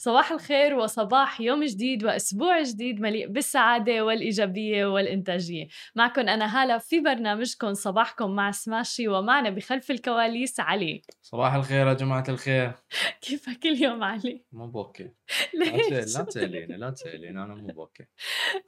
صباح الخير وصباح يوم جديد وأسبوع جديد مليء بالسعادة والإيجابية والإنتاجية. معكم أنا هالة في برنامجكم صباحكم مع سماشي ومعنا بخلف الكواليس علي. صباح الخير يا جماعة الخير. كيفك اليوم علي؟ مو أوكي. ليش؟ لا تسأليني لا تسأليني أنا مو أوكي.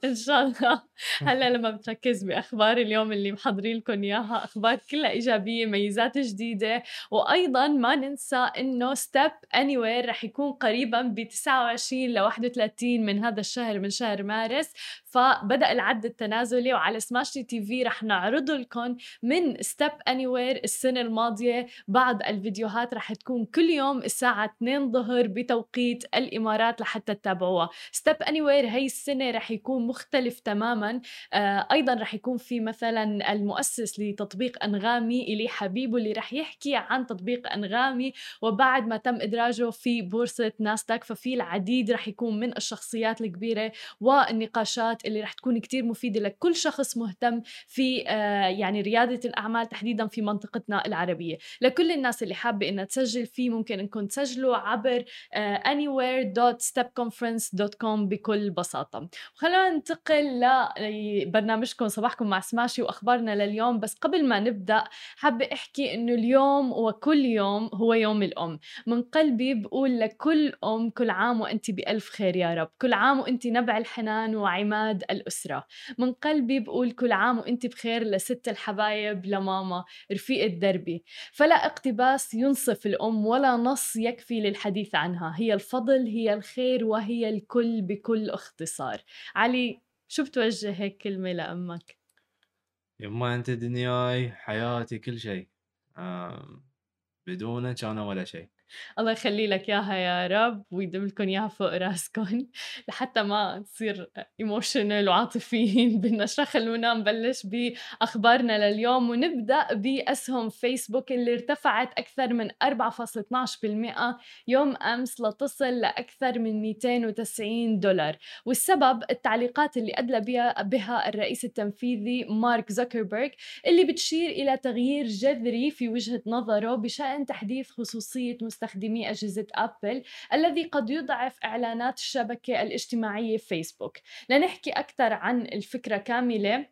إن شاء الله. هلا لما بتركز بأخبار اليوم اللي محضرين لكم إياها أخبار كلها إيجابية ميزات جديدة وأيضا ما ننسى إنه Step Anywhere رح يكون قريبا ب 29 ل 31 من هذا الشهر من شهر مارس. فبدأ العد التنازلي وعلى سماش تي في رح نعرض لكم من Step Anywhere السنة الماضية. بعض الفيديوهات رح تكون كل يوم الساعة 2 ظهر بتوقيت الإمارات لحتى تتابعوها. Step Anywhere هي السنة رح يكون مختلف تماما. آه أيضا رح يكون في مثلا المؤسس لتطبيق أنغامي إلي حبيب اللي رح يحكي عن تطبيق أنغامي. وبعد ما تم إدراجه في بورصة ناستك ففي العديد رح يكون من الشخصيات الكبيرة والنقاشات اللي رح تكون كتير مفيدة لكل شخص مهتم في آه يعني ريادة الأعمال تحديدا في منطقتنا العربية. لكل الناس اللي حابة إنها تسجل فيه ممكن إنكم تسجلوا عبر آه anywhere.stepconference.com بكل بساطة. وخلونا ننتقل لبرنامجكم. صباحكم مع سماشي وأخبارنا لليوم. بس قبل ما نبدأ حابة أحكي إنه اليوم وكل يوم هو يوم الأم. من قلبي بقول لكل أم كل عام وانت بألف خير يا رب. كل عام وانت نبع الحنان وعماد الأسرة. من قلبي بقول كل عام وإنت بخير لست الحبايب لماما. رفيقه دربي فلا اقتباس ينصف الأم ولا نص يكفي للحديث عنها. هي الفضل هي الخير وهي الكل بكل اختصار. علي شو بتوجه هيك كلمة لأمك؟ يما أنت دنياي حياتي كل شيء بدونك أنا ولا شيء الله يخلي لك إياها يا رب ويدم لكم إياها فوق راسكم. لحتى ما تصير ايموشنال وعاطفيين بالنشرة. خلونا نبلش بأخبارنا لليوم ونبدأ بأسهم فيسبوك اللي ارتفعت أكثر من 4.12% يوم أمس لتصل لأكثر من 290 دولار. والسبب التعليقات اللي أدلى بها بها الرئيس التنفيذي مارك زوكربيرج اللي بتشير إلى تغيير جذري في وجهة نظره بشأن تحديث خصوصية مستخدمي أجهزة أبل الذي قد يضعف إعلانات الشبكة الاجتماعية فيسبوك لنحكي أكثر عن الفكرة كاملة.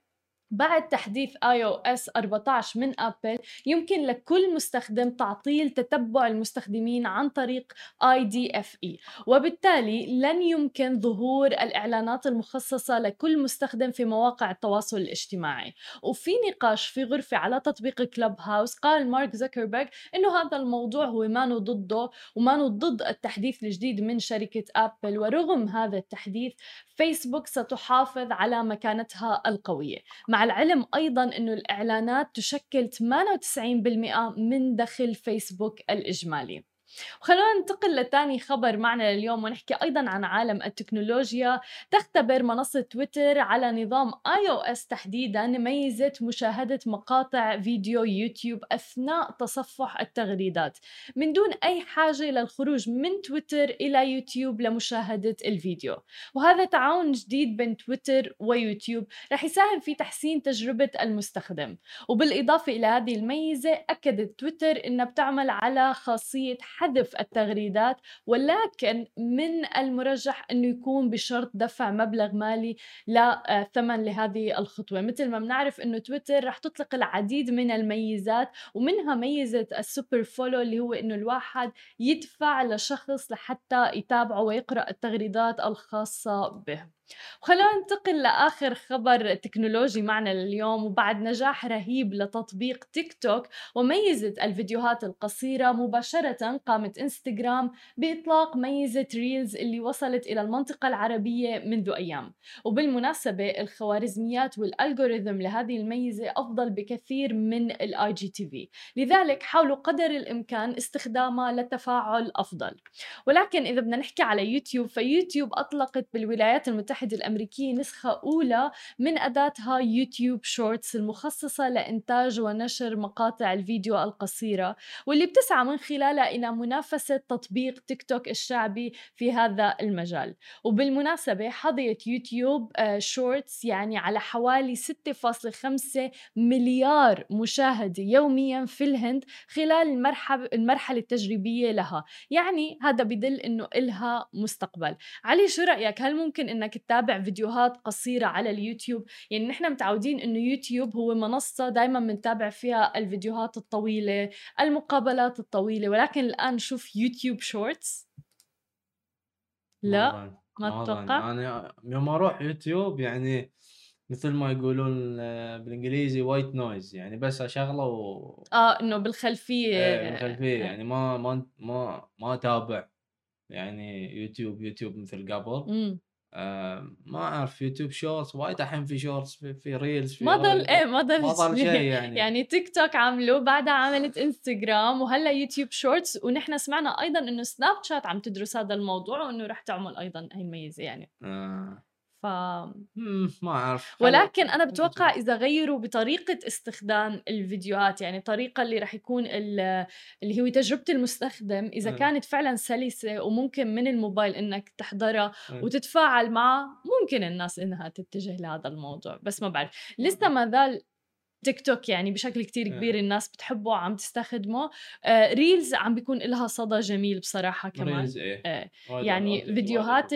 بعد تحديث iOS 14 من ابل يمكن لكل مستخدم تعطيل تتبع المستخدمين عن طريق IDFA وبالتالي لن يمكن ظهور الإعلانات المخصصة لكل مستخدم في مواقع التواصل الاجتماعي. وفي نقاش في غرفة على تطبيق كلوب هاوس قال مارك زكربرج إنه هذا الموضوع هو ما ضده وما ضد التحديث الجديد من شركة ابل ورغم هذا التحديث فيسبوك ستحافظ على مكانتها القوية. مع مع العلم أيضا أنه الإعلانات تشكل 98% من دخل فيسبوك الإجمالي. وخلونا ننتقل لثاني خبر معنا لليوم ونحكي أيضا عن عالم التكنولوجيا. تختبر منصة تويتر على نظام iOS تحديدا ميزة مشاهدة مقاطع فيديو يوتيوب أثناء تصفح التغريدات. من دون أي حاجة للخروج من تويتر إلى يوتيوب لمشاهدة الفيديو. وهذا تعاون جديد بين تويتر ويوتيوب رح يساهم في تحسين تجربة المستخدم. وبالإضافة إلى هذه الميزة أكدت تويتر إنها بتعمل على خاصية حذف التغريدات ولكن من المرجح إنه يكون بشرط دفع مبلغ مالي لثمن لهذه الخطوة. مثل ما بنعرف إنه تويتر رح تطلق العديد من الميزات ومنها ميزة ال super follow اللي هو إنه الواحد يدفع لشخص لحتى يتابعه ويقرأ التغريدات الخاصة به. وخلونا ننتقل لآخر خبر تكنولوجي معنا لليوم وبعد نجاح رهيب لتطبيق تيك توك وميزة الفيديوهات القصيرة مباشرة قامت إنستغرام بإطلاق ميزة ريلز اللي وصلت إلى المنطقة العربية منذ أيام. وبالمناسبة الخوارزميات وال algorithm لهذه الميزة أفضل بكثير من ال IGTV. لذلك حاولوا قدر الإمكان استخدامها لتفاعل أفضل. ولكن إذا بدنا نحكي على يوتيوب فيوتيوب أطلقت بالولايات المتحدة المتحدة الأمريكية نسخة أولى من أداتها يوتيوب Shorts المخصصة لإنتاج ونشر مقاطع الفيديو القصيرة واللي بتسعى من خلالها إلى منافسة تطبيق تيك توك الشعبي في هذا المجال. وبالمناسبة حظيت يوتيوب Shorts يعني على حوالي 6.5 مليار مشاهدة يوميا في الهند خلال المرحلة المرحلة التجريبية لها. يعني هذا بدل إنه إلها مستقبل. علي شو رأيك؟ هل ممكن إنك تتابع فيديوهات قصيرة على اليوتيوب. يعني نحن متعودين إنه يوتيوب هو منصة دائما بنتابع فيها الفيديوهات الطويلة المقابلات الطويلة ولكن الآن شوف يوتيوب Shorts لا ما تتوقع؟ أنا يوم أروح يوتيوب يعني مثل ما يقولون آه، بالإنجليزي white noise يعني بس أشغله و آه إنه بالخلفية. بالخلفية. آه، يعني ما ما ما ما أتابع يعني يوتيوب يوتيوب مثل قبل. ما أعرف يوتيوب Shorts وايد الحين في Shorts في, في Reels في ما ضل. إيه ما ضل ما ضل شيء شيء يعني يعني تيك توك عملوا بعدها عملت انستغرام وهلأ يوتيوب Shorts ونحن سمعنا أيضا إنه سناب شات عم تدرس هذا الموضوع وإنه رح تعمل أيضا هي الميزة يعني آه. ف ما أعرف ولكن أنا بتوقع. إذا غيروا بطريقة استخدام الفيديوهات يعني الطريقة اللي رح يكون ال- اللي هو تجربة المستخدم إذا مم. كانت فعلا سلسة وممكن من الموبايل إنك تحضرها. وتتفاعل معها ممكن الناس إنها تتجه لهذا الموضوع بس ما بعرف لسه ما زال تيك توك يعني بشكل كتير إيه. كبير الناس بتحبه عم تستخدمه آه Reels عم بيكون لها صدى جميل بصراحة كمان Reels إيه آه يعني وايد- وايد فيديوهات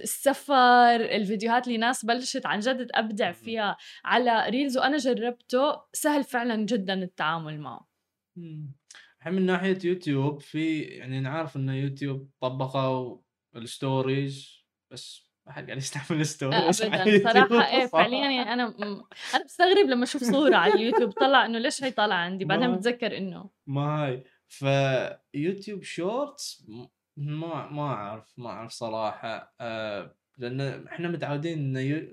السفر الفيديوهات اللي ناس بلشت عن جد تبدع مم. فيها على Reels وأنا جربته سهل فعلا جدا التعامل معه. الحين من ناحية يوتيوب في يعني نعرف ان يوتيوب طبقوا ال stories بس ما حد قاعد يستعمل ابدا. يوتيوب صراحة إيه. فعليا يعني أنا م- أنا بستغرب لما أشوف صورة على اليوتيوب طلع إنه ليش هي طالعة عندي بعدين بتذكر إنه. ما هاي فيوتيوب Shorts ما ما أعرف ما أعرف صراحة. آه لأن إحنا متعودين إن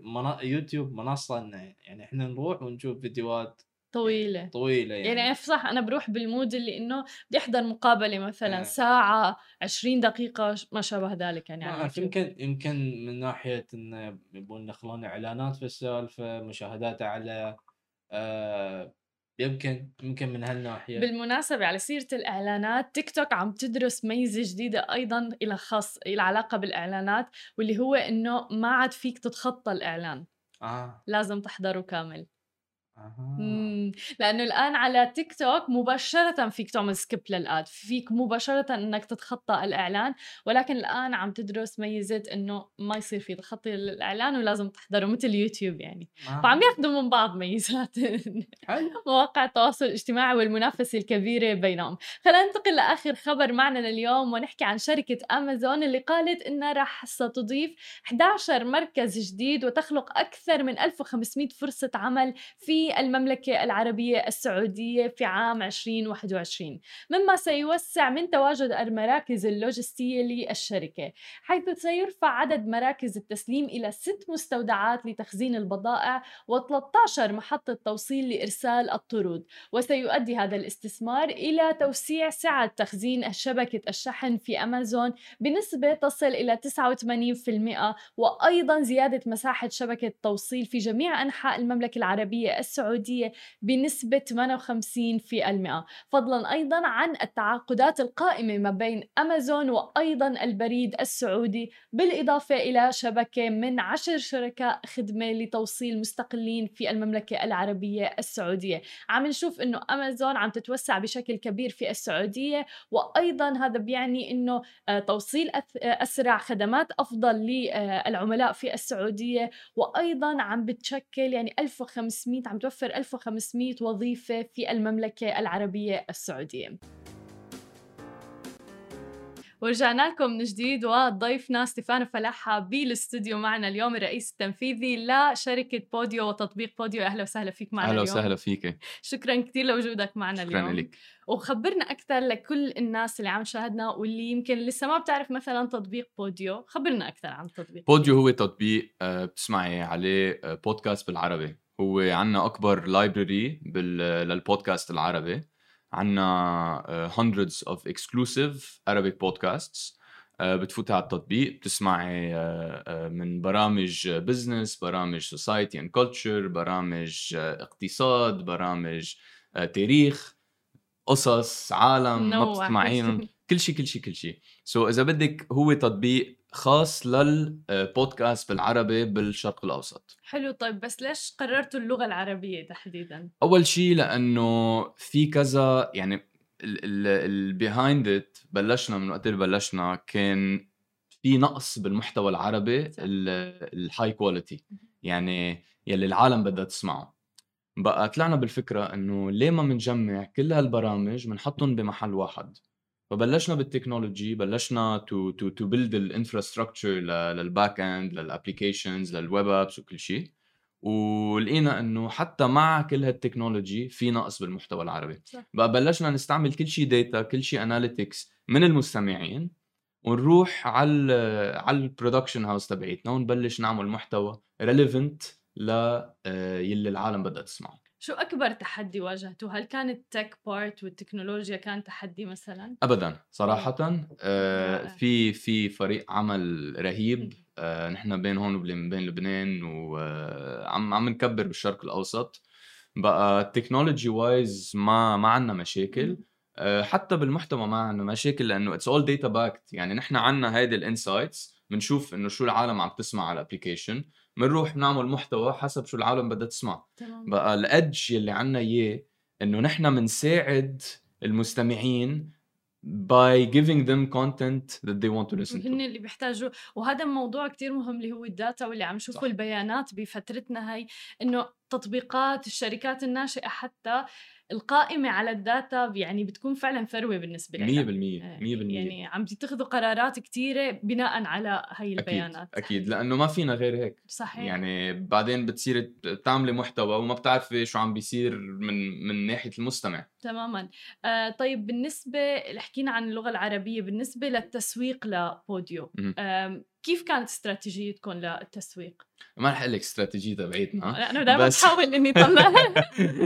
يوتيوب منصة إن يعني إحنا نروح ونشوف فيديوهات طويلة. طويلة يعني, يعني. أنا صح أنا بروح بالمود اللي إنه بدي احضر مقابلة مثلا آه. ساعة 20 دقيقة ش- ما شابه ذلك يعني على اليوتيوب. يمكن يمكن من ناحية انه يبون يدخلون إعلانات في السالفة مشاهدات اعلى آه يمكن يمكن من هالناحية. بالمناسبة على سيرة الإعلانات تيك توك عم تدرس ميزة جديدة أيضا إلى خاص إلى علاقة بالإعلانات واللي هو إنه ما عاد فيك تتخطى الإعلان. آه. لازم تحضره كامل. أها مم. لأنه الآن على تيك توك مباشره فيك تعمل skip لل ad فيك مباشره إنك تتخطى الإعلان ولكن الآن عم تدرس ميزة إنه ما يصير في تخطي للإعلان ولازم تحضره مثل يوتيوب يعني آه. فعم ياخذوا من بعض ميزات مواقع التواصل الاجتماعي والمنافسة الكبيرة بينهم خلينا ننتقل لآخر خبر معنا لليوم ونحكي عن شركة أمازون اللي قالت إنها رح ستضيف 11 مركز جديد وتخلق أكثر من 1500 فرصة عمل في المملكة العربية السعودية في عام 2021 مما سيوسع من تواجد المراكز اللوجستية للشركة حيث سيرفع عدد مراكز التسليم إلى ست مستودعات لتخزين البضائع و13 محطة توصيل لإرسال الطرود. وسيؤدي هذا الاستثمار إلى توسيع سعة تخزين شبكة الشحن في أمازون بنسبة تصل إلى 89% وأيضا زيادة مساحة شبكة التوصيل في جميع أنحاء المملكة العربية السعودية. بنسبة 58% فضلا أيضا عن التعاقدات القائمة ما بين أمازون وأيضا البريد السعودي بالإضافة إلى شبكة من عشر شركاء خدمة لتوصيل مستقلين في المملكة العربية السعودية. عم نشوف إنه أمازون عم تتوسع بشكل كبير في السعودية وأيضا هذا بيعني إنه آه، توصيل آه، أسرع خدمات أفضل للعملاء في السعودية. وأيضا عم بتشكل يعني 1500 عم توفر 1500 وظيفة في المملكة العربية السعودية. ورجعنا لكم من جديد وضيفنا ستيفانو فلاحة بالاستوديو معنا اليوم الرئيس التنفيذي لشركة بوديو وتطبيق بوديو. أهلا وسهلا فيك معنا أهلا اليوم. وسهلا فيك. شكرا كثير لوجودك معنا شكرا اليوم. لك. وخبرنا أكثر لكل الناس اللي عم تشاهدنا واللي يمكن لسه ما بتعرف مثلا تطبيق بوديو. خبرنا أكثر عن تطبيق بوديو. هو تطبيق آه، بتسمعي عليه آه، بودكاست بالعربي. هو عنا أكبر library لل podcast العربي. عنا آه، hundreds of exclusive Arabic podcasts آه، بتفوتي على التطبيق. بتسمعي آه، من برامج business برامج society and culture برامج اقتصاد برامج تاريخ قصص عالم ما. بتسمعيهم. كل شيء كل شيء كل شيء so so, إذا بدك هو تطبيق خاص للبودكاست بالعربي بالشرق الأوسط. حلو طيب بس ليش قررتوا اللغة العربية تحديدا؟ أول شيء لأنه في كذا يعني ال behind it بلشنا من وقت اللي بلشنا كان في نقص بالمحتوى العربي. ال high quality يعني يلي العالم بدها تسمعه. بقى طلعنا بالفكرة إنه ليه ما بنجمع كل هالبرامج بنحطهم بمحل واحد؟ فبلشنا بالتكنولوجي بلشنا تو تو تو بيلد الانفراستراكشر للباك اند للابلكيشنز للويب ابس وكل شيء. ولقينا إنه حتى مع كل هال technology في نقص بالمحتوى العربي. صح. بقى بلشنا نستعمل كل شيء data كل شيء analytics من المستمعين ونروح على على ال production house تبعيتنا ونبلش نعمل محتوى relevant ل آه، يلي العالم بدها تسمعه. شو أكبر تحدي واجهته؟ هل كان ال tech part والتكنولوجيا كان تحدي مثلا؟ ابدا صراحة آه. في في فريق عمل رهيب آه نحن بين هون وبين بين لبنان وعم عم نكبر بالشرق الأوسط. بقى technology wise ما ما عندنا مشاكل. آه حتى بالمحتوى ما عندنا مشاكل لأنه it's all data backed يعني نحن عندنا هيدي ال insights بنشوف إنه شو العالم عم تسمع على ال application بنروح بنعمل محتوى حسب شو العالم بدها تسمع. تمام. بقى ال edge يلي عنا اياه إنه نحن بنساعد المستمعين by giving them content that they want to listen to. اللي بيحتاجوا. وهذا موضوع كتير مهم اللي هو ال data واللي عم نشوفه. البيانات بفترتنا هاي إنه تطبيقات الشركات الناشئة حتى القائمة على الداتا يعني بتكون فعلا ثروه بالنسبة لها 100% 100% يعني عم تتخذوا قرارات كتيرة بناء على هاي أكيد البيانات. أكيد. لأنه ما فينا غير هيك. صحيح. يعني بعدين بتصير تعملي محتوى وما بتعرفي شو عم بيصير من من ناحية المستمع. تماما. آه طيب بالنسبة حكينا عن اللغة العربية بالنسبة للتسويق لبوديو كيف كانت استراتيجيتكم للتسويق؟ ما رح أقول لك استراتيجية تبعيتنا أنا دائما بس- بحاول إني طلع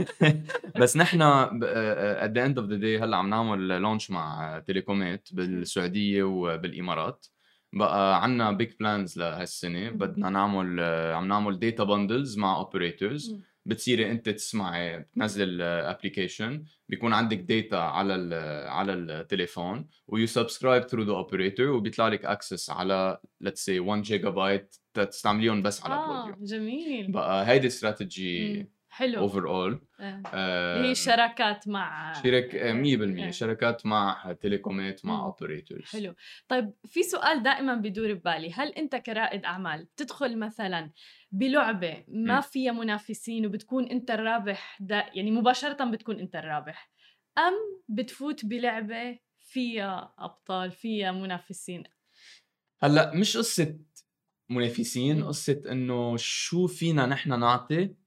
بس نحن at the end of the day هلأ عم نعمل launch مع telecom ات بالسعودية وبالإمارات بقى عنا big plans لهالسنة. بدنا نعمل آه، عم نعمل data bundles مع operators. بتصيري أنت تسمعي بتنزل application بيكون عندك data على ال على التليفون و you subscribe through the operator وبيطلع لك access على let's say 1 جيجا بايت تستعمليهم بس على آه بوديو جميل بقى هيدي استراتيجي. حلو overall آه. هي شراكات مع شرك آه. 100% شراكات مع telecom ات مع. operators حلو طيب في سؤال دائما بدور ببالي هل أنت كرائد أعمال تدخل مثلا بلعبة ما. فيها منافسين وبتكون أنت الرابح دا يعني مباشرة بتكون أنت الرابح أم بتفوت بلعبة فيها أبطال فيها منافسين هلأ مش قصة منافسين. قصة إنه شو فينا نحن نعطي آه،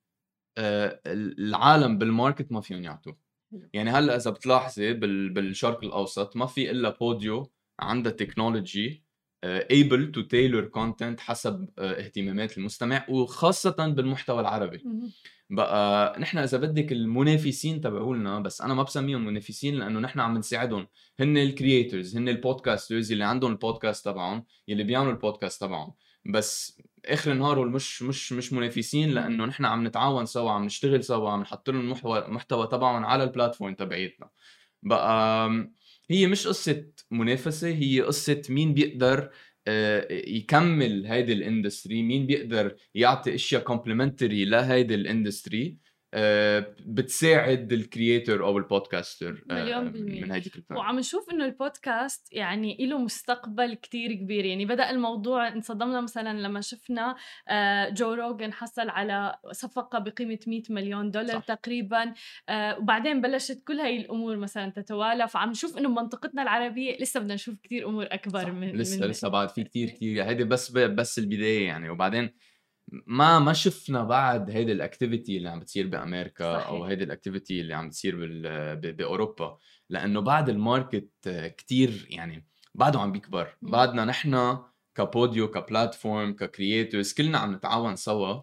العالم بال market ما فيهم يعطوا حلو. يعني هلأ إذا بتلاحظي بال- بالشرق الأوسط ما في إلا بوديو عندها technology able to tailor content حسب آه، اهتمامات المستمع وخاصة بالمحتوى العربي. بقى نحن إذا بدك المنافسين تبعولنا بس أنا ما بسميهم منافسين لأنه نحن عم نساعدهم هن ال creators هن ال podcasters اللي عندهم البودكاست تبعهم يلي بيعملوا البودكاست تبعهم بس آخر النهار هول مش مش مش منافسين لأنه نحن عم نتعاون سوا عم نشتغل سوا عم نحط لهم المحتوى المحتوى تبعهم على ال platform تبعيتنا. بقى هي مش قصة منافسة هي قصة مين بيقدر آه، يكمل هيدي ال industry مين بيقدر يعطي أشياء complementary لهيدي ال industry بتساعد ال creator أو ال podcaster آه، مليون بالمية. من هيدي ال plan وعم نشوف إنه البودكاست يعني له مستقبل كتير كبير يعني بدأ الموضوع انصدمنا مثلا لما شفنا آه، جو روجن حصل على صفقة بقيمة 100 مليون دولار صح. تقريبا آه، وبعدين بلشت كل هاي الأمور مثلا تتوالى فعم نشوف إنه بمنطقتنا العربية لسه بدنا نشوف كتير أمور أكبر صح. من لسه من لسه بعد في كتير كتير هيدي بس بس البداية يعني وبعدين ما ما شفنا بعد هيدي ال activity اللي عم بتصير بأمريكا صحيح. أو هيدي ال activity اللي عم بتصير بال- ب- بأوروبا لأنه بعد ال market كتير يعني بعده عم بيكبر. بعدنا نحن كبوديو ك platform ك creators كلنا عم نتعاون سوا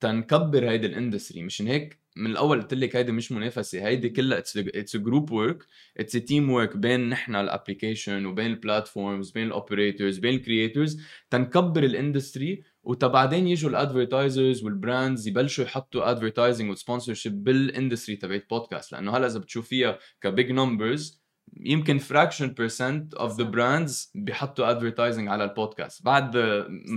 تنكبر هيدي ال industry مشان هيك من الأول قلت لك هيدي مش منافسة هيدي كلها it's group work it's team work بين نحن ال application وبين ال platforms بين ال operators بين ال creators تنكبر ال industry وتبعدين يجوا ال advertisers وال brands يبلشوا يحطوا advertising و sponsorship بال industry تبعت بودكاست لأنه هلا إذا بتشوفيها ك big numbers يمكن percent of the صح. brands بيحطوا advertising على البودكاست بعد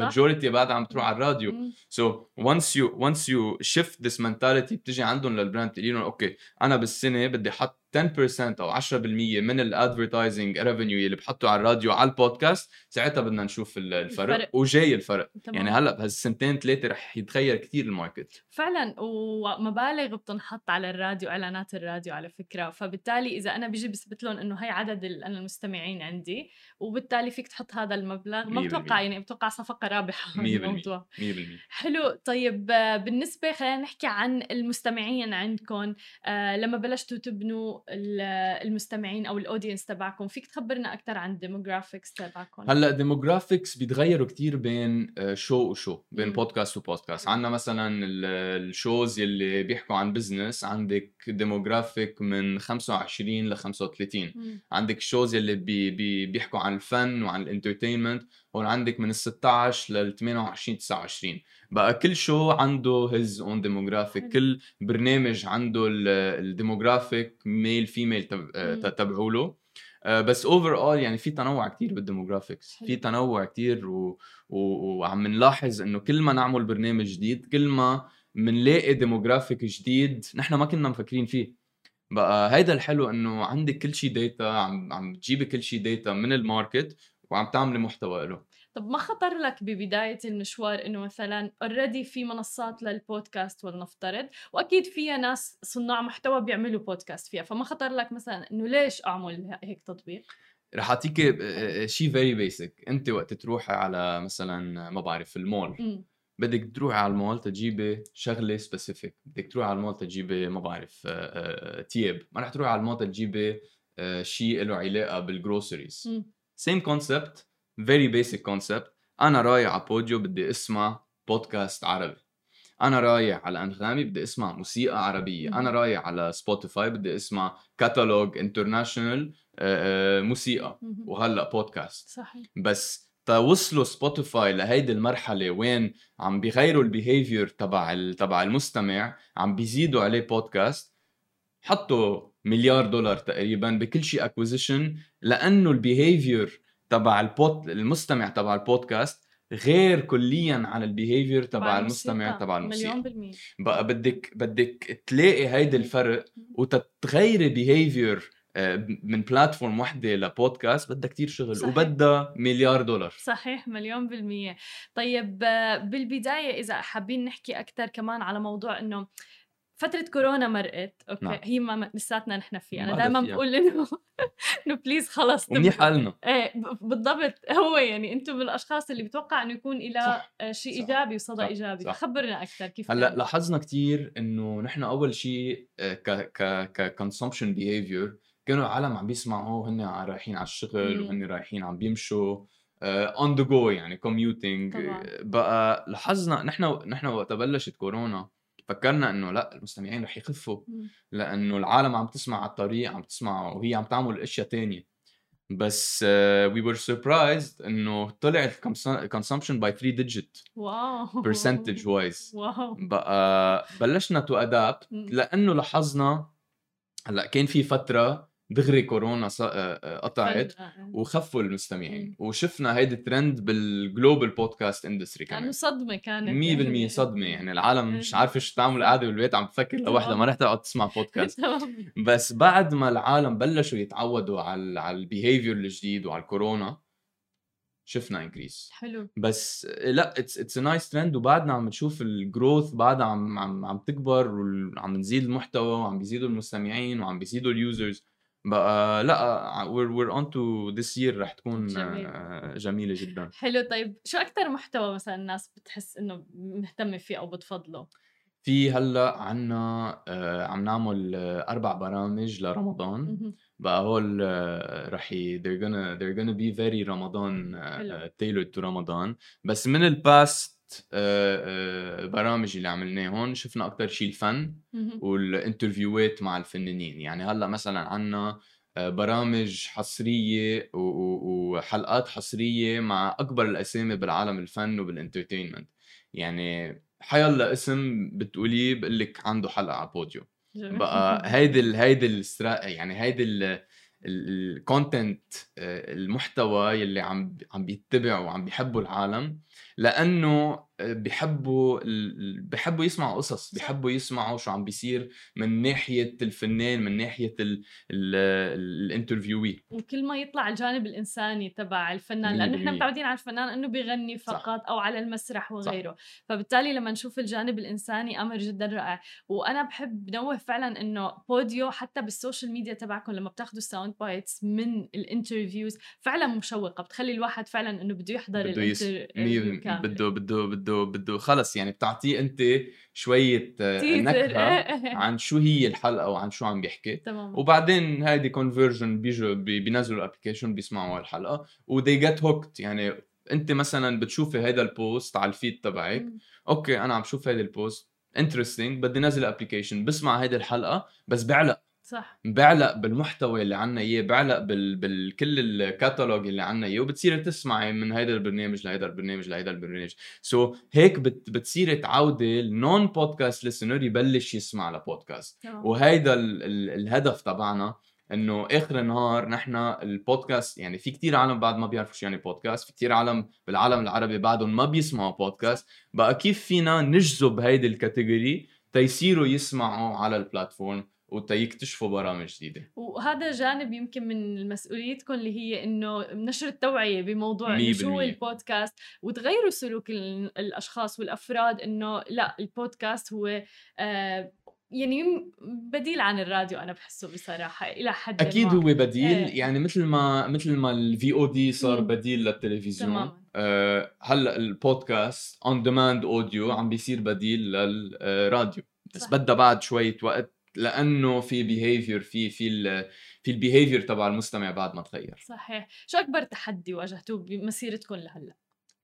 majority بعد عم تروح على الراديو. so once you once you shift this mentality بتجي عندهم لل brand تقولي لهم okay أنا بالسنة بدي أحط 10% أو 10% من ال advertising revenue اللي بحطه على الراديو على البودكاست ساعتها بدنا نشوف ال- الفرق, الفرق. وجاي الفرق. تمام. يعني هلأ بهالسنتين ثلاثة رح يتغير كثير ال market. فعلا ومبالغ بتنحط على الراديو إعلانات الراديو على فكرة. فبالتالي إذا أنا بيجي بثبت لهم إنه هي عدد أنا المستمعين عندي وبالتالي فيك تحط هذا المبلغ. ما بتوقع. يعني بتوقع صفقة رابحة 100% الموضوع. 100% حلو. طيب بالنسبة خلينا نحكي عن المستمعين عندكم. آه لما بلشتوا تبنوا المستمعين أو ال audience تبعكم. فيك تخبرنا أكثر عن ال demographics تبعكم. هلأ demographics بيتغيروا كتير بين آه، show و show بين. بودكاست وبودكاست عندنا مثلا ال- ال shows يلي بيحكوا عن business عندك demographic من 25 ل 35 مم. عندك ال shows يلي بي بي بيحكوا عن الفن وعن ال entertainment هون عندك من ال 16 لل 28 29 بقى كل show عنده his own demographic. كل برنامج عنده ال demographic male female. تبعوا له آه، بس overall يعني في تنوع كتير بال demographics. في تنوع كتير و... و... وعم نلاحظ إنه كل ما نعمل برنامج جديد كل ما منلاقي demographic جديد نحن ما كنا مفكرين فيه بقى هيدا الحلو إنه عندك كل شيء data عم عم تجيبي كل شيء data من ال market وعم تعملي محتوى له طب ما خطر لك ببداية المشوار إنه مثلا already في منصات للبودكاست ولنفترض وأكيد فيها ناس صناع محتوى بيعملوا بودكاست فيها فما خطر لك مثلا إنه ليش أعمل هيك تطبيق؟ رح أعطيكي شيء very basic أنت وقت تروحي على مثلا ما بعرف المول. بدك تروحي على المول تجيبي شغلة specific بدك تروحي على المول تجيبي ما بعرف آه، آه، تياب ما رح تروحي على المول تجيبي آه، شيء له علاقة بال groceries. same concept very basic concept أنا رايح على Podeo بدي أسمع بودكاست عربي. أنا رايح على أنغامي بدي أسمع موسيقى عربية. أنا رايح على سبوتيفاي بدي أسمع catalog international موسيقى. مهم. وهلأ بودكاست صحيح. بس توصلوا سبوتيفاي لهيدي المرحلة وين عم بيغيروا ال behavior تبع تبع المستمع عم بيزيدوا عليه بودكاست حطوا مليار دولار تقريبا بكل شيء acquisition لأنه ال behavior تبع البود المستمع تبع البودكاست غير كليا عن ال behavior تبع المستمع. تبع الموسيقى. مليون بالمية. بقى بدك بدك تلاقي هيدا الفرق وتتغيري behavior من platform وحده لبودكاست بدها كتير شغل صحيح. وبدها مليار دولار. صحيح مليون بالمية. طيب آه، بالبداية إذا حابين نحكي أكثر كمان على موضوع إنه فترة كورونا مرقت okay نعم. هي ما لساتنا نحن فيها بعدها دائما. بقول إنه إنه please خلص ومنيح تبقى- قالنا إيه بالضبط هو يعني أنتم من الاشخاص اللي بتوقع إنه يكون صح. آه، شيء صح. إيجابي وصدى صح. إيجابي صح. خبرنا أكثر كيف هلأ؟ لاحظنا كتير إنه نحن أول شيء آه، ك ك ك consumption behavior كانوا العالم عم بيسمعوا هن رايحين على الشغل. وهن رايحين عم بيمشوا on the go يعني commuting طبعاً. بقى لاحظنا نحن نحن وقت بلشت كورونا فكرنا إنه لأ المستمعين رح يخفوا. لأنه العالم عم تسمع على الطريق عم تسمع وهي عم تعمل أشياء تانية. بس we were surprised إنه طلع ال consumption by 3 digit wow. percentage wise wow. بقى بلشنا to adapt. لأنه لاحظنا هلأ كان في فترة دغري كورونا آه، آه، قطعت فجأة. وخفوا المستمعين. وشفنا هيدي ال trend بال global podcast industry كمان. صدمة كانت 100% صدمة يعني. العالم مش عارفه شو تعمل قاعدة بالبيت عم تفكر لوحدها ما رح تقعد تسمع بودكاست. بس بعد ما العالم بلشوا يتعودوا على على ال behavior الجديد وعلى الكورونا شفنا increase حلو. بس لا it's it's nice trend وبعدنا عم نشوف ال growth بعدها عم عم عم تكبر وعم نزيد المحتوى وعم بيزيدوا المستمعين وعم بيزيدوا ال users بقى لأ we're we're onto this year رح تكون جميل. آه، جميلة جدا حلو طيب شو أكثر محتوى مثلا الناس بتحس إنه مهتمة فيه أو بتفضله؟ في هلأ عنا آه، عم نعمل آه، أربع برامج لرمضان. بقى هول آه، رح ي they're gonna they're gonna be very رمضان uh, tailored to رمضان بس من ال past برامج اللي عملناهم شفنا أكثر شيء الفن. وال interviewهات مع الفنانين يعني هلأ مثلا عنا آه، برامج حصرية وحلقات حصرية مع أكبر الأسامي بالعالم الفن وبال entertainment يعني حيلا اسم بتقوليه بقول لك عنده حلقة على Podeo جميل. بقى هيدي ال هيدي السترا يعني هيدي الكونتنت المحتوى يلي عم عم بيتبع وعم بيحبوا العالم لأنه بيحبوا ال- بيحبوا يسمعوا قصص بيحبوا يسمعوا شو عم بيصير من ناحية الفنان من ناحية ال- ال- الانترفيوي. وكل ما يطلع الجانب الإنساني تبع الفنان لأنه 100%. متعودين على الفنان إنه بيغني صح. فقط أو على المسرح وغيره. فبالتالي لما نشوف الجانب الإنساني أمر جدا رائع. وأنا بحب نوه فعلا إنه Podeo حتى بال social media تبعكم لما بتاخذوا sound bites من ال interviews فعلا مشوقة بتخلي الواحد فعلا إنه بده يحضر بده يس... ال interview كامل بده بده بده بده خلص يعني بتعطيه أنت شوية آه،. نكهة عن شو هي الحلقة وعن شو عم بيحكي. تمام. وبعدين هيدي conversion بيجوا بي- بينزلوا ال application بيسمعوا الحلقة و they get hooked يعني أنت مثلا بتشوفي هيدا ال post على ال feed تبعك. okay أنا عم شوف هيدا ال post interesting بدي نزل ال application بسمع هيدي الحلقة بس بعلق. صح. بعلق بالمحتوى اللي عنا إياه بعلق بال... بالكل الكاتالوج اللي عنا إياه وبتصيري تسمعي من هيدا البرنامج لهيدا البرنامج لهيدا البرنامج. so, هيك بت... بتصيري تعودي ال non-podcast listener يبلش يسمع لبودكاست وهيدا ال... ال... الهدف تبعنا إنه آخر النهار نحن البودكاست يعني في كتير عالم بعد ما بيعرفوا شو يعني بودكاست في كتير عالم بالعالم العربي بعدهم ما بيسمعوا بودكاست بقى كيف فينا نجذب هيدي ال category تيصيروا يسمعوا على ال platform وتيكتشفوا برامج جديدة وهذا جانب يمكن من مسؤوليتكم اللي هي إنه نشر التوعية بموضوع شو. البودكاست وتغيروا سلوك ال- الأشخاص والأفراد إنه لا البودكاست هو آه يعني بديل عن الراديو أنا بحسه بصراحة إلى حد أكيد. هو بديل إيه. يعني مثل ما مثل ما ال VOD صار مم. بديل للتلفزيون تماماً. آه هلأ البودكاست on demand audio عم بيصير بديل للراديو بس صح. بدها بعد شوية وقت لأنه في behavior في في ال في ال behavior تبع المستمع بعد ما تغير. صحيح. شو أكبر تحدي واجهتوه بمسيرتكم لهلأ؟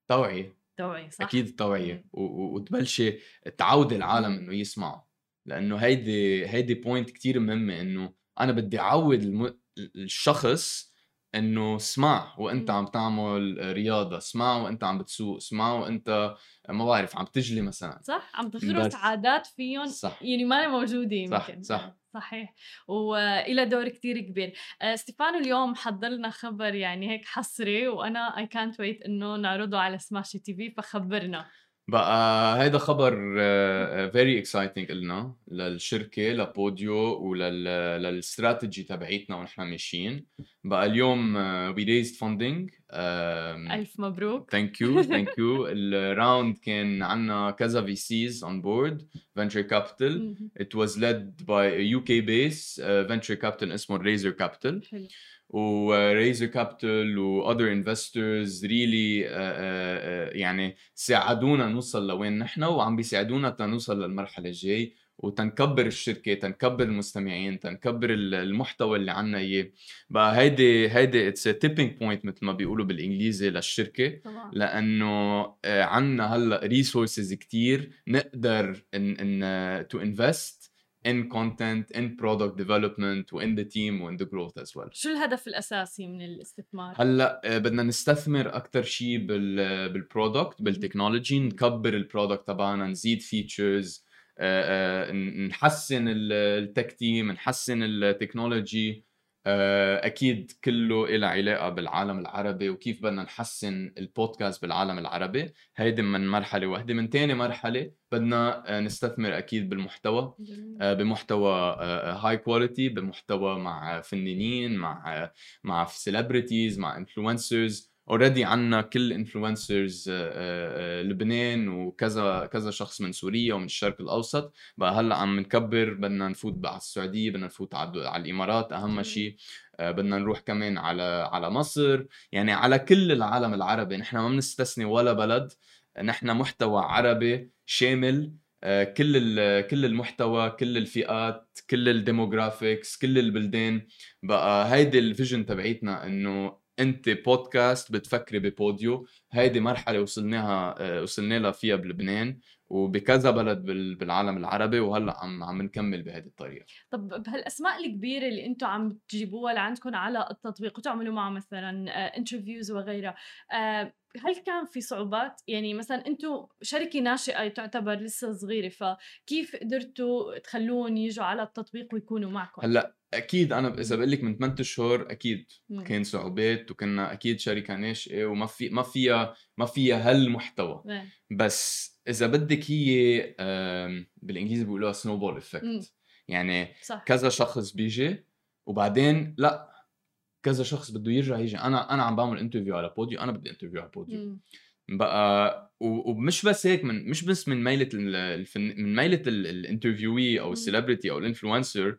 توعية. توعية صح؟ أكيد التوعية. وتبلشي تعودي العالم. إنه يسمعوا لأنه هيدي هيدي point كتير مهمة إنه أنا بدي أعود الم... الشخص إنه اسمع وإنت. عم تعمل رياضة اسمع وإنت عم بتسوق اسمع وإنت ما بعرف عم تجلي مثلا صح عم تغرس. عادات فيهم صح يعني ما موجودة صح، يمكن صح. آه، صحيح وإلى دور كتير كبير آه، ستيفانو اليوم حضر لنا خبر يعني هيك حصري وأنا اي كانت ويت إنه نعرضه على سماشي TV فخبرنا بقى هيدا خبر very exciting لنا للشركة لبوديو وللاستراتيجي تبعيتنا ونحن ماشيين. بقى اليوم We raised funding ألف مبروك. Thank you thank you ال round كان عندنا كذا VCs on board venture capital was led by a UK base uh, venture capital اسمه Razor Capital. حلو. و Razor Capital و other investors really uh, uh, uh, يعني ساعدونا نوصل لوين نحن وعم بيساعدونا تنوصل للمرحلة الجاي وتنكبر الشركة تنكبر المستمعين تنكبر ال- المحتوى اللي عنا إياه. بقى هيدي هيدي it's tipping point مثل ما بيقولوا بالإنجليزي للشركة طبعا. لأنه آه، عنا هلأ resources كتير نقدر إن إن to invest in content in product development و in the team و in the growth as well. شو الهدف الأساسي من الاستثمار؟ هلأ آه، بدنا نستثمر أكثر شيء بال بال product بال technology نكبر ال product تبعنا نزيد features نحسن ال tech team نحسن ال technology آه، أكيد كله له علاقة بالعالم العربي وكيف بدنا نحسن البودكاست بالعالم العربي. هيدي من مرحلة واحدة من تاني مرحلة بدنا آه، نستثمر أكيد بالمحتوى. آه، بمحتوى high quality بمحتوى مع فنانين مع مع celebrities مع influencers already عندنا كل influencers لبنان وكذا كذا شخص من سوريا ومن الشرق الأوسط. بقى هلأ عم نكبر بدنا نفوت على السعودية بدنا نفوت على الإمارات أهم. شيء. آه، بدنا نروح كمان على على مصر. يعني على كل العالم العربي. نحن ما بنستثني ولا بلد. نحن محتوى عربي شامل آه، كل كل المحتوى كل الفئات كل ال demographics كل البلدان. بقى هيدي ال vision تبعيتنا إنه أنت بودكاست بتفكري ببوديو. هيدي مرحلة وصلناها آه، وصلنا لها فيها بلبنان وبكذا بلد بال- بالعالم العربي وهلأ عم عم نكمل بهذه الطريقة. طب بهالأسماء الكبيرة اللي أنتم عم تجيبوها لعندكم على التطبيق وتعملوا معها مثلا انترفيوز وغيرها آه، هل كان في صعوبات؟ يعني مثلا أنتم شركة ناشئة تعتبر لسه صغيرة فكيف قدرتوا تخلوهم يجوا على التطبيق ويكونوا معكم هلأ أكيد أنا إذا بقول لك من 8 أشهر أكيد مم. كان صعوبات وكنا أكيد شركه ناشئه وما في ما فيها ما فيها هالمحتوى إيه. بس إذا بدك هي بالإنجليزي بيقولوها snowball مم. effect يعني صح كذا شخص بيجي وبعدين لا كذا شخص بده يرجع يجي أنا أنا عم بعمل interview على بوديو أنا بدي interview على بوديو مم. بقى ومش بس هيك من مش بس من ميلة ال- الفن من ميلة ال- ال interviewee أو مم. ال celebrity أو ال influencer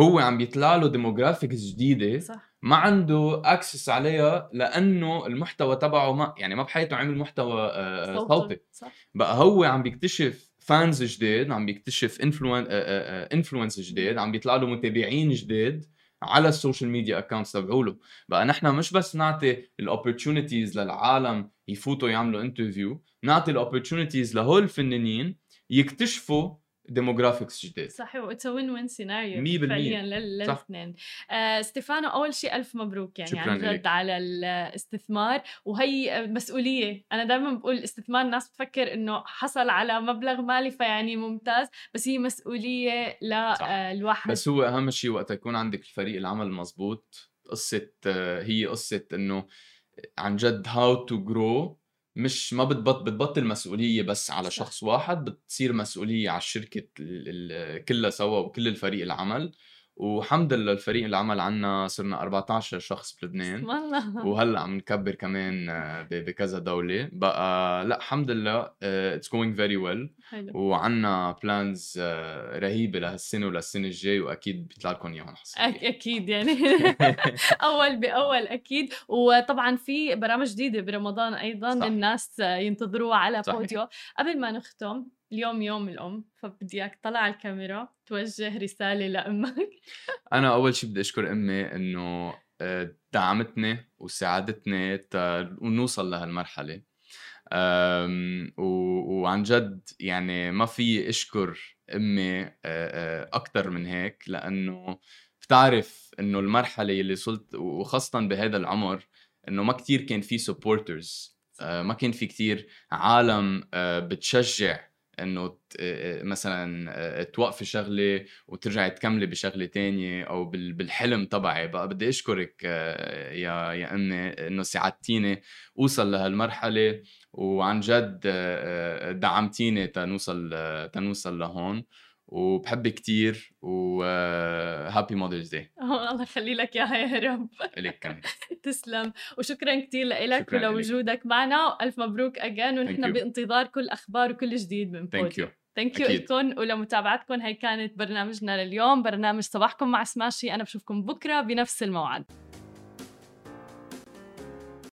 هو عم بيطلع له demographics جديدة صح. ما عنده access عليها لأنه المحتوى تبعه ما يعني ما بحياته عمل محتوى آه، صوتي. صح. بقى هو عم بيكتشف fans جداد عم بيكتشف influen- influence جداد عم بيطلع له متابعين جداد على ال social media accounts تبعوله. بقى نحن مش بس نعطي ال opportunities للعالم يفوتوا يعملوا interview نعطي ال opportunities لهول الفنانين يكتشفوا demographics جداد صح و it's win win scenario مية بالمية. فعليا. للاثنين آه ستيفانو أول شيء ألف مبروك يعني عن جد. على الاستثمار وهي مسؤولية أنا دائما بقول الاستثمار الناس بتفكر إنه حصل على مبلغ مالي فيعني ممتاز بس هي مسؤولية. للواحد بس هو أهم شيء وقت يكون عندك الفريق العمل المضبوط قصة آه، هي قصة إنه عن جد how to grow مش ما بتبط بتبطل مسؤولية بس على. شخص واحد بتصير مسؤولية على الشركة ال- ال- كلها سوا وكل الفريق العمل والحمد لله الفريق العمل عنا صرنا 14 شخص بلبنان والله وهلأ عم نكبر كمان آه، بكذا دولة. بقى لأ الحمد لله it's going very well وعنا plans رهيبة لهالسنة وللسنه الجاي وأكيد بيطلع لكم إياهم أك- أكيد يعني. أول بأول أكيد. وطبعا في برامج جديدة برمضان أيضا صح. الناس ينتظروها على صحيح. بوديو. قبل ما نختم اليوم يوم الأم فبدي إياك تطلع على الكاميرا توجه رسالة لأمك. أنا أول شيء بدي أشكر أمي إنه آه، دعمتني وساعدتني تا نوصل لهالمرحلة. وعن جد يعني ما في أشكر أمي أكثر من هيك لأنه بتعرف إنه المرحلة اللي وصلت وخاصة بهذا العمر إنه ما كتير كان في سبورترز ما كان في كتير عالم آه، بتشجع إنه آه، مثلا آه، توقفي شغلة وترجعي تكملي بشغلة تانية أو بال- بالحلم تبعي. بقى بدي أشكرك آه، يا يا امي إنه ساعدتيني أوصل لهالمرحلة وعن جد دعمتيني تنوصل تنوصل لهون. وبحبك كتير و Happy Mother's Day الله يخلي لك اياها يا رب. الك كمان. تسلم. وشكرا كثير لك. ولوجودك معنا وألف مبروك again ونحن. بانتظار كل أخبار وكل جديد من thank بوديو you thank you. لكم ولمتابعتكم. هي كانت برنامجنا لليوم برنامج صباحكم مع سماشي أنا بشوفكم بكرة بنفس الموعد.